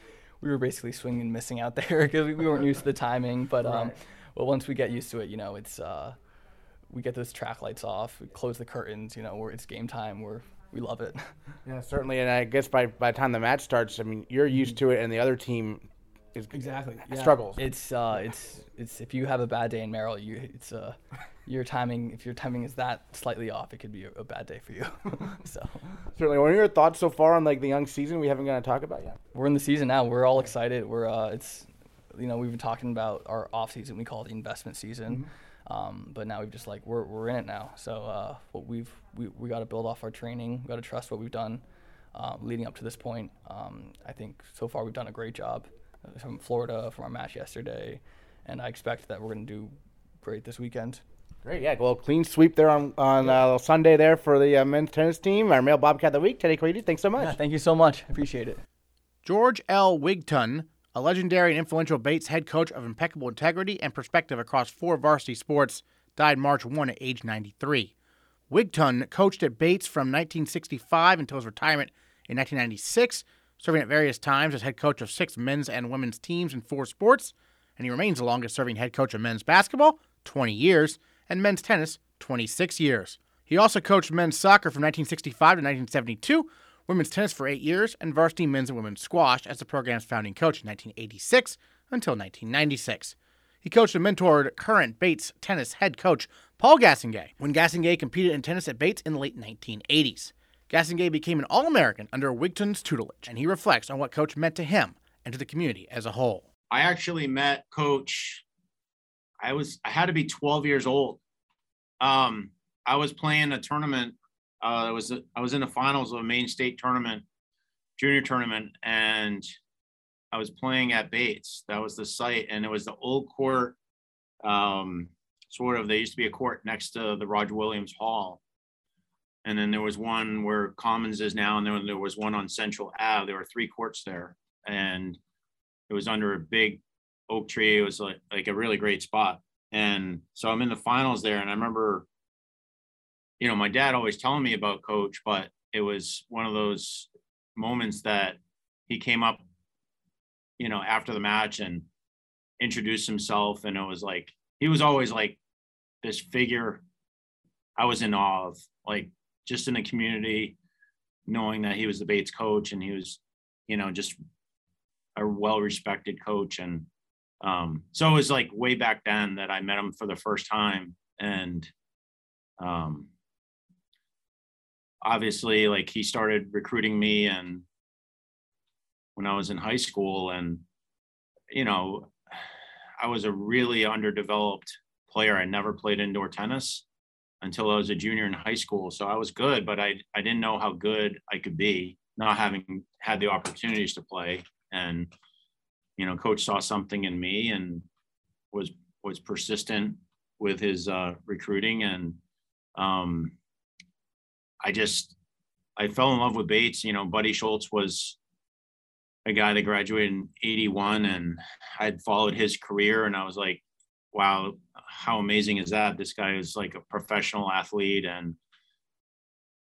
we were basically swinging and missing out there because we, we weren't used to the timing. But um, well, once we get used to it, you know, it's uh, we get those track lights off, we close the curtains. You know, where it's game time. We're we love it. Yeah, certainly. And I guess by by the time the match starts, I mean you're used to it, and the other team is Exactly. struggles. It's uh, it's it's if you have a bad day in Merrill, you it's uh, your timing. If your timing is that slightly off, it could be a, a bad day for you. so Certainly. What are your thoughts so far on like the young season we haven't got to talk about yet? we're in the season now. We're all excited. We're uh, it's you know we've been talking about our off season. We call it the investment season. Um, but now we've just like we're, we're in it now. So uh, what we've we, we got to build off our training. We got to trust what we've done um, leading up to this point. Um, I think so far we've done a great job uh, from Florida from our match yesterday, and I expect that we're going to do great this weekend. Great, yeah. Well, clean sweep there on on uh, Sunday there for the uh, men's tennis team. Our male Bobcat of the week, Teddy Koide. Thanks so much. Yeah, thank you so much. Appreciate it. George L. Wigton, a legendary and influential Bates head coach of impeccable integrity and perspective across four varsity sports, died March 1 at age 93. Wigton coached at Bates from 1965 until his retirement in 1996, serving at various times as head coach of six men's and women's teams in four sports, and he remains the longest serving head coach of men's basketball, 20 years, and men's tennis, 26 years. He also coached men's soccer from 1965 to 1972, women's tennis for eight years, and varsity men's and women's squash as the program's founding coach in 1986 until 1996. He coached and mentored current Bates tennis head coach Paul Gastonguay when Gastonguay competed in tennis at Bates in the late 1980s. Gastonguay became an All American under Wigton's tutelage, and he reflects on what Coach meant to him and to the community as a whole. I actually met Coach. I was I had to be 12 years old. Um, I was playing a tournament. Uh, I was I was in the finals of a Maine state tournament, junior tournament, and I was playing at Bates. That was the site, and it was the old court. Um, sort of. There used to be a court next to the Roger Williams Hall, and then there was one where Commons is now, and then there was one on Central Ave. There were three courts there, and it was under a big oak tree. It was like like a really great spot. And so I'm in the finals there, and I remember, you know, my dad always telling me about coach, but it was one of those moments that he came up, you know, after the match and introduced himself, and it was like he was always like this figure I was in awe of, like just in the community, knowing that he was the Bates coach and he was, you know, just a well respected coach. And um, so it was like way back then that I met him for the first time. And um, obviously, like he started recruiting me and when I was in high school, and you know, I was a really underdeveloped player. I never played indoor tennis until I was a junior in high school. So I was good, but I, I didn't know how good I could be, not having had the opportunities to play. And, you know, coach saw something in me and was was persistent with his uh, recruiting. And um, I just I fell in love with Bates. You know, Buddy Schultz was a guy that graduated in 81 and I'd followed his career and I was like, wow, how amazing is that? This guy is like a professional athlete and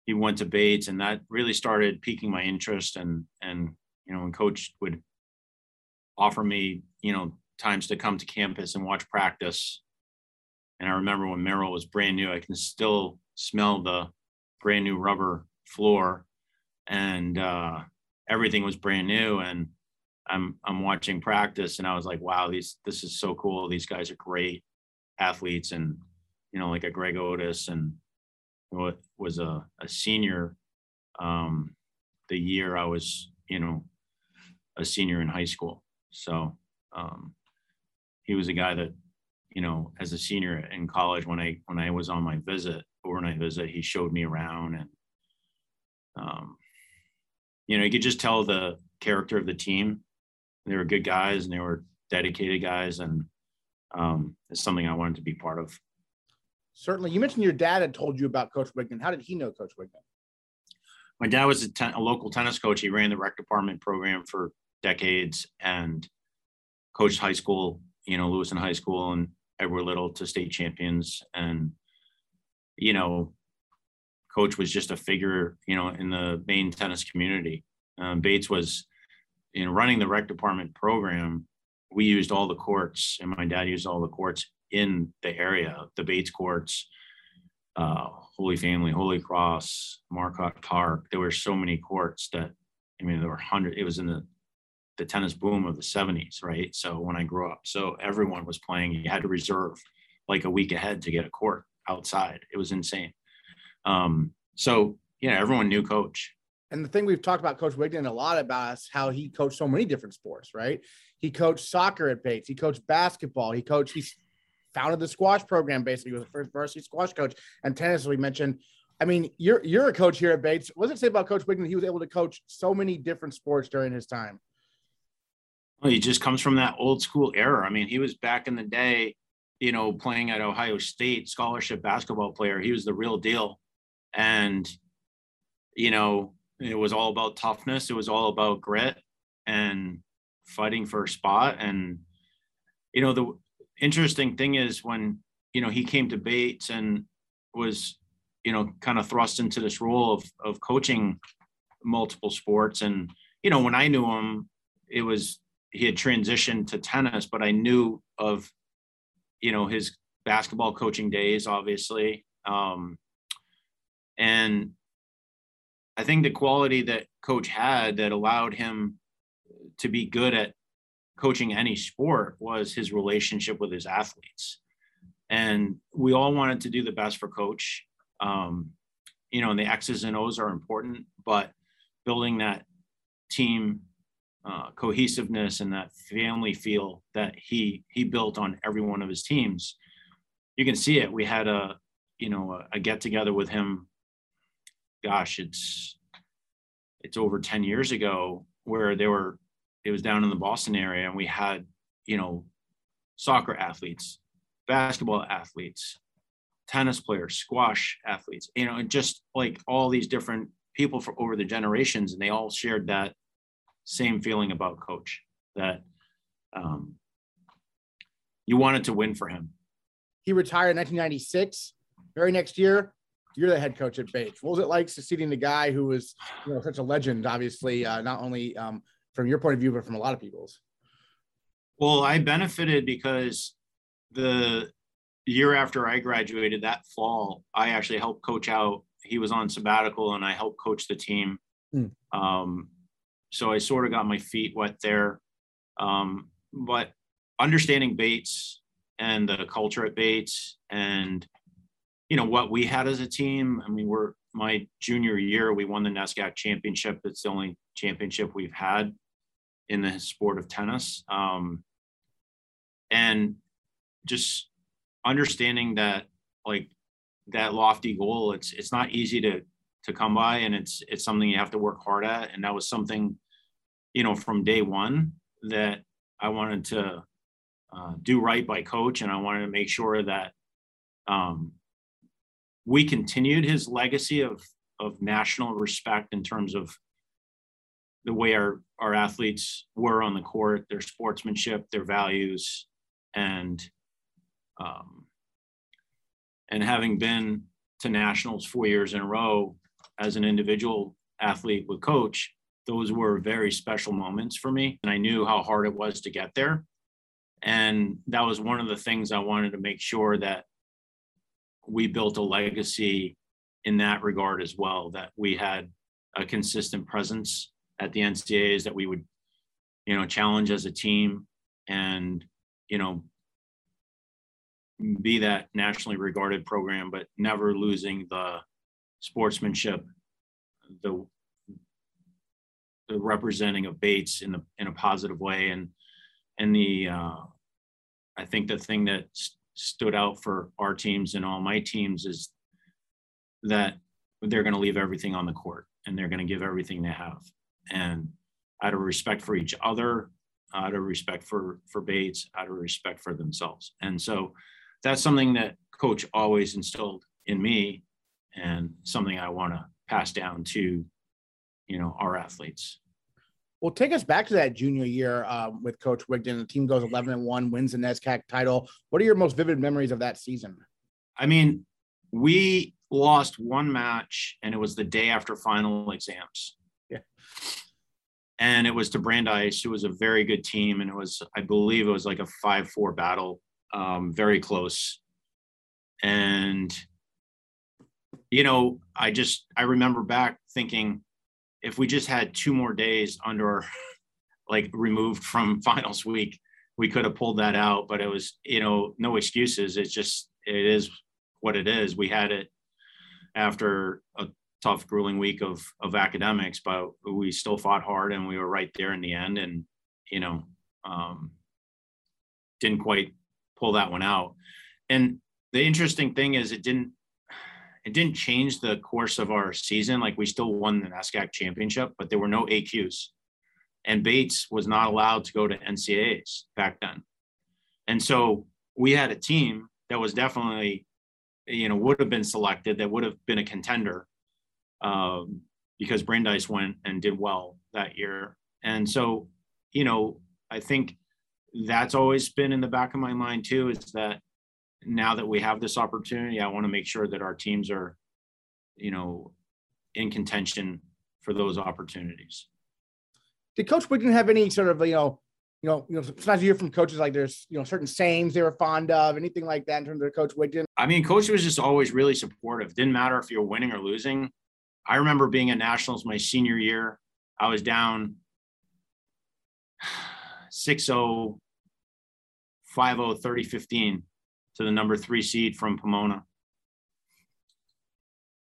he went to Bates and that really started piquing my interest and and you know when coach would offer me, you know, times to come to campus and watch practice. And I remember when Merrill was brand new, I can still smell the brand new rubber floor and uh everything was brand new and I'm I'm watching practice and I was like, wow, these this is so cool. These guys are great athletes and you know, like a Greg Otis and what was a, a senior um the year I was, you know, a senior in high school. So um he was a guy that, you know, as a senior in college when I when I was on my visit, overnight visit, he showed me around and um you know, you could just tell the character of the team they were good guys and they were dedicated guys, and um, it's something I wanted to be part of. Certainly, you mentioned your dad had told you about Coach Wigton. How did he know Coach Wigton? My dad was a, ten, a local tennis coach. He ran the rec department program for decades and coached high school, you know, Lewiston High School and Edward Little to state champions. And, you know, coach was just a figure, you know, in the Maine tennis community. Um, Bates was, in running the rec department program, we used all the courts, and my dad used all the courts in the area, the Bates courts, uh, Holy Family, Holy Cross, Marcotte Park. There were so many courts that, I mean, there were hundred. It was in the the tennis boom of the 70s, right? So when I grew up, so everyone was playing. You had to reserve like a week ahead to get a court outside. It was insane. Um, so yeah, everyone knew Coach. And the thing we've talked about Coach Wigton a lot about is how he coached so many different sports, right? He coached soccer at Bates. He coached basketball. He coached. He founded the squash program. Basically, he was the first varsity squash coach. And tennis, we mentioned. I mean, you're you're a coach here at Bates. What does it say about Coach Wigton? He was able to coach so many different sports during his time. Well, he just comes from that old school era. I mean, he was back in the day, you know, playing at Ohio State, scholarship basketball player. He was the real deal. And, you know, it was all about toughness. It was all about grit and fighting for a spot. And, you know, the interesting thing is when, you know, he came to Bates and was, you know, kind of thrust into this role of, of coaching multiple sports. And, you know, when I knew him, it was, he had transitioned to tennis, but I knew of, you know, his basketball coaching days, obviously. Um, and I think the quality that coach had that allowed him to be good at coaching any sport was his relationship with his athletes. And we all wanted to do the best for coach. Um, you know, and the X's and O's are important, but building that team uh, cohesiveness and that family feel that he he built on every one of his teams, you can see it. We had a you know a, a get together with him gosh, it's it's over 10 years ago where they were it was down in the Boston area and we had, you know, soccer athletes, basketball athletes, tennis players, squash athletes, you know, and just like all these different people for over the generations and they all shared that same feeling about coach that um, you wanted to win for him. He retired in 1996. Very next year, you're the head coach at Bates. What was it like succeeding the guy who was, you know, such a legend, obviously, uh, not only um, from your point of view, but from a lot of people's? Well, I benefited because the year after I graduated that fall, I actually helped coach out. He was on sabbatical and I helped coach the team. Hmm. Um, so I sort of got my feet wet there. Um, but understanding Bates and the culture at Bates and you know what we had as a team. I mean, we're my junior year, we won the NESCAC championship. It's the only championship we've had in the sport of tennis. Um, and just understanding that like that lofty goal, it's it's not easy to to come by and it's it's something you have to work hard at. And that was something, you know, from day one that I wanted to uh, do right by coach and I wanted to make sure that um, we continued his legacy of of national respect in terms of the way our our athletes were on the court, their sportsmanship, their values, and um, and having been to nationals four years in a row as an individual athlete with coach, those were very special moments for me, and I knew how hard it was to get there, and that was one of the things I wanted to make sure that we built a legacy in that regard as well that we had a consistent presence at the ncaa's that we would you know challenge as a team and you know be that nationally regarded program but never losing the sportsmanship the the representing of bates in in a positive way and and the uh i think the thing that stood out for our teams and all my teams is that they're going to leave everything on the court and they're going to give everything they have. And out of respect for each other, out of respect for for Bates, out of respect for themselves. And so that's something that coach always instilled in me and something I want to pass down to you know our athletes. Well, take us back to that junior year um, with Coach Wigton. The team goes 11 and 1, wins the NESCAC title. What are your most vivid memories of that season? I mean, we lost one match and it was the day after final exams. Yeah. And it was to Brandeis, who was a very good team. And it was, I believe it was like a 5 4 battle, um, very close. And, you know, I just, I remember back thinking, if we just had two more days under like removed from finals week we could have pulled that out but it was you know no excuses. It's just it is what it is. We had it after a tough grueling week of of academics but we still fought hard and we were right there in the end and you know um didn't quite pull that one out. And the interesting thing is it didn't it didn't change the course of our season. Like we still won the NESCAC championship, but there were no AQs. And Bates was not allowed to go to NCAAs back then. And so we had a team that was definitely, you know, would have been selected, that would have been a contender um, because Brandeis went and did well that year. And so, you know, I think that's always been in the back of my mind too, is that now that we have this opportunity, I want to make sure that our teams are, you know, in contention for those opportunities. Did Coach Wigton have any sort of you know, you know, you know, sometimes you hear from coaches like there's you know certain sayings they were fond of, anything like that in terms of Coach Wigton? I mean, Coach was just always really supportive. Didn't matter if you're winning or losing. I remember being at nationals my senior year. I was down 6-0, 5-0, 30, 15 to the number three seed from Pomona.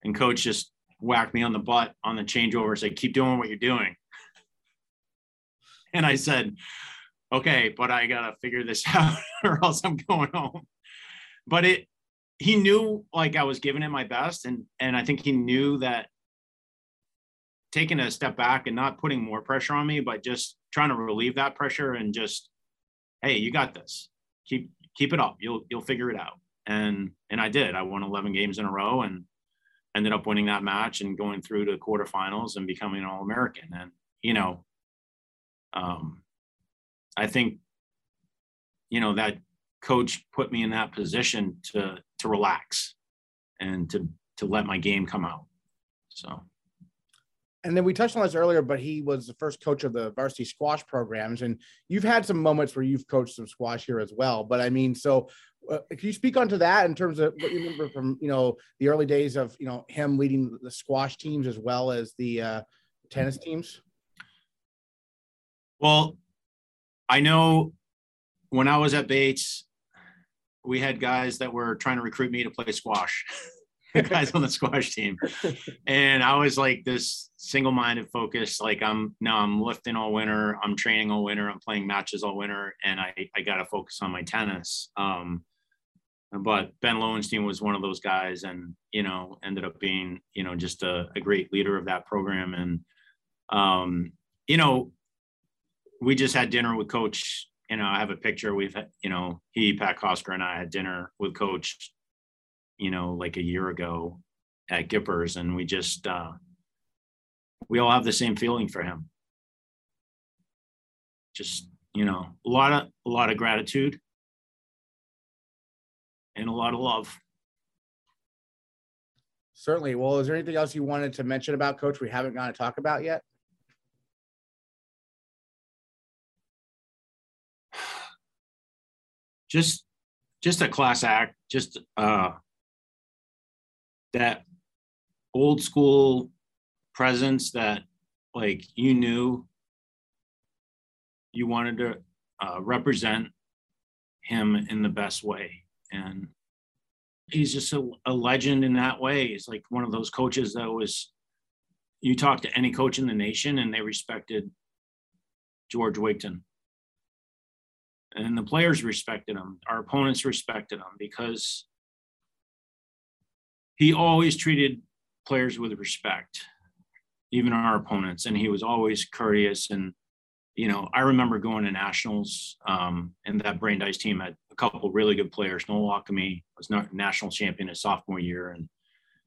And coach just whacked me on the butt on the changeover, said, keep doing what you're doing. And I said, okay, but I gotta figure this out or else I'm going home. But it he knew like I was giving it my best and and I think he knew that taking a step back and not putting more pressure on me, but just trying to relieve that pressure and just, hey, you got this. Keep keep it up. You'll you'll figure it out. And and I did. I won 11 games in a row and ended up winning that match and going through to quarterfinals and becoming an All-American. And you know, um, I think you know that coach put me in that position to to relax and to to let my game come out. So and then we touched on this earlier, but he was the first coach of the varsity squash programs, and you've had some moments where you've coached some squash here as well. But I mean, so uh, can you speak onto that in terms of what you remember from you know the early days of you know him leading the squash teams as well as the uh, tennis teams? Well, I know when I was at Bates, we had guys that were trying to recruit me to play squash. guys on the squash team. And I was like this single-minded focus. Like I'm now I'm lifting all winter, I'm training all winter, I'm playing matches all winter, and I, I gotta focus on my tennis. Um, but Ben Lowenstein was one of those guys and you know ended up being you know just a, a great leader of that program and um, you know we just had dinner with coach you know i have a picture we've you know he pat kosker and i had dinner with coach you know, like a year ago at Gippers, and we just uh, we all have the same feeling for him. Just you know, a lot of a lot of gratitude and a lot of love. Certainly. Well, is there anything else you wanted to mention about Coach we haven't gone to talk about yet? Just just a class act, just uh that old school presence that like you knew you wanted to uh, represent him in the best way. And he's just a, a, legend in that way. He's like one of those coaches that was you talk to any coach in the nation and they respected george wigton. And the players respected him. Our opponents respected him because he always treated players with respect, even our opponents, and he was always courteous. And you know, I remember going to nationals, um, and that Brandeis team had a couple really good players. Noel Alchemy was not national champion his sophomore year, and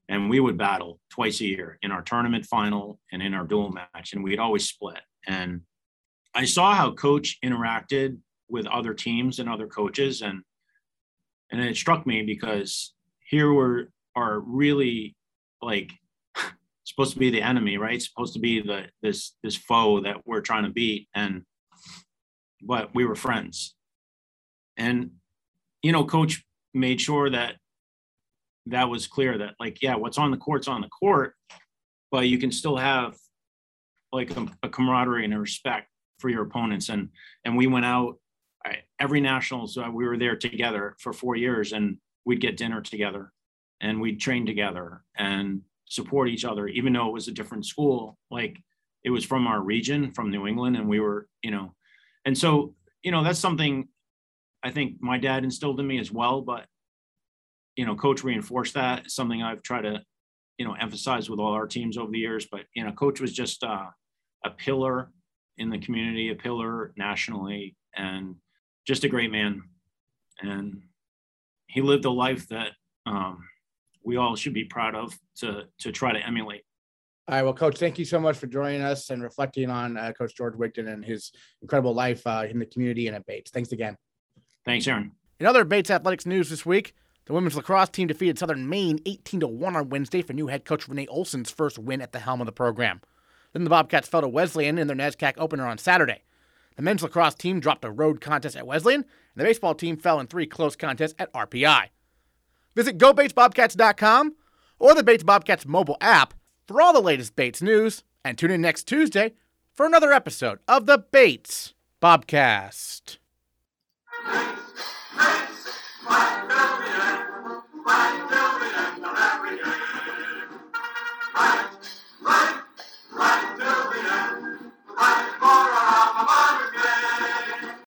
and we would battle twice a year in our tournament final and in our dual match, and we'd always split. And I saw how coach interacted with other teams and other coaches, and and it struck me because here we're are really like supposed to be the enemy, right? Supposed to be the this this foe that we're trying to beat, and but we were friends. And you know, coach made sure that that was clear that like yeah, what's on the court's on the court, but you can still have like a, a camaraderie and a respect for your opponents. And and we went out every nationals. Uh, we were there together for four years, and we'd get dinner together, and we'd train together, and support each other, even though it was a different school. Like it was from our region, from New England, and we were, you know, and so, you know, that's something I think my dad instilled in me as well. But, you know, coach reinforced that. It's something I've tried to, you know, emphasize with all our teams over the years. But, you know, coach was just uh, a pillar in the community, a pillar nationally, and just a great man. And he lived a life that, um, we all should be proud of to to try to emulate. All right, well, Coach, thank you so much for joining us and reflecting on uh, Coach George Wigton and his incredible life uh, in the community and at Bates. Thanks again. Thanks, Aaron. In other Bates athletics news this week, the women's lacrosse team defeated Southern Maine 18 to 1 on Wednesday for new head coach Renee Olson's first win at the helm of the program. Then the Bobcats fell to Wesleyan in their NESCAC opener on Saturday. The men's lacrosse team dropped a road contest at Wesleyan, and the baseball team fell in three close contests at RPI. Visit GoBatesBobcats.com or the Bates Bobcats mobile app for all the latest Bates news. And tune in next Tuesday for another episode of the Bates Bobcast. Bates, Bates,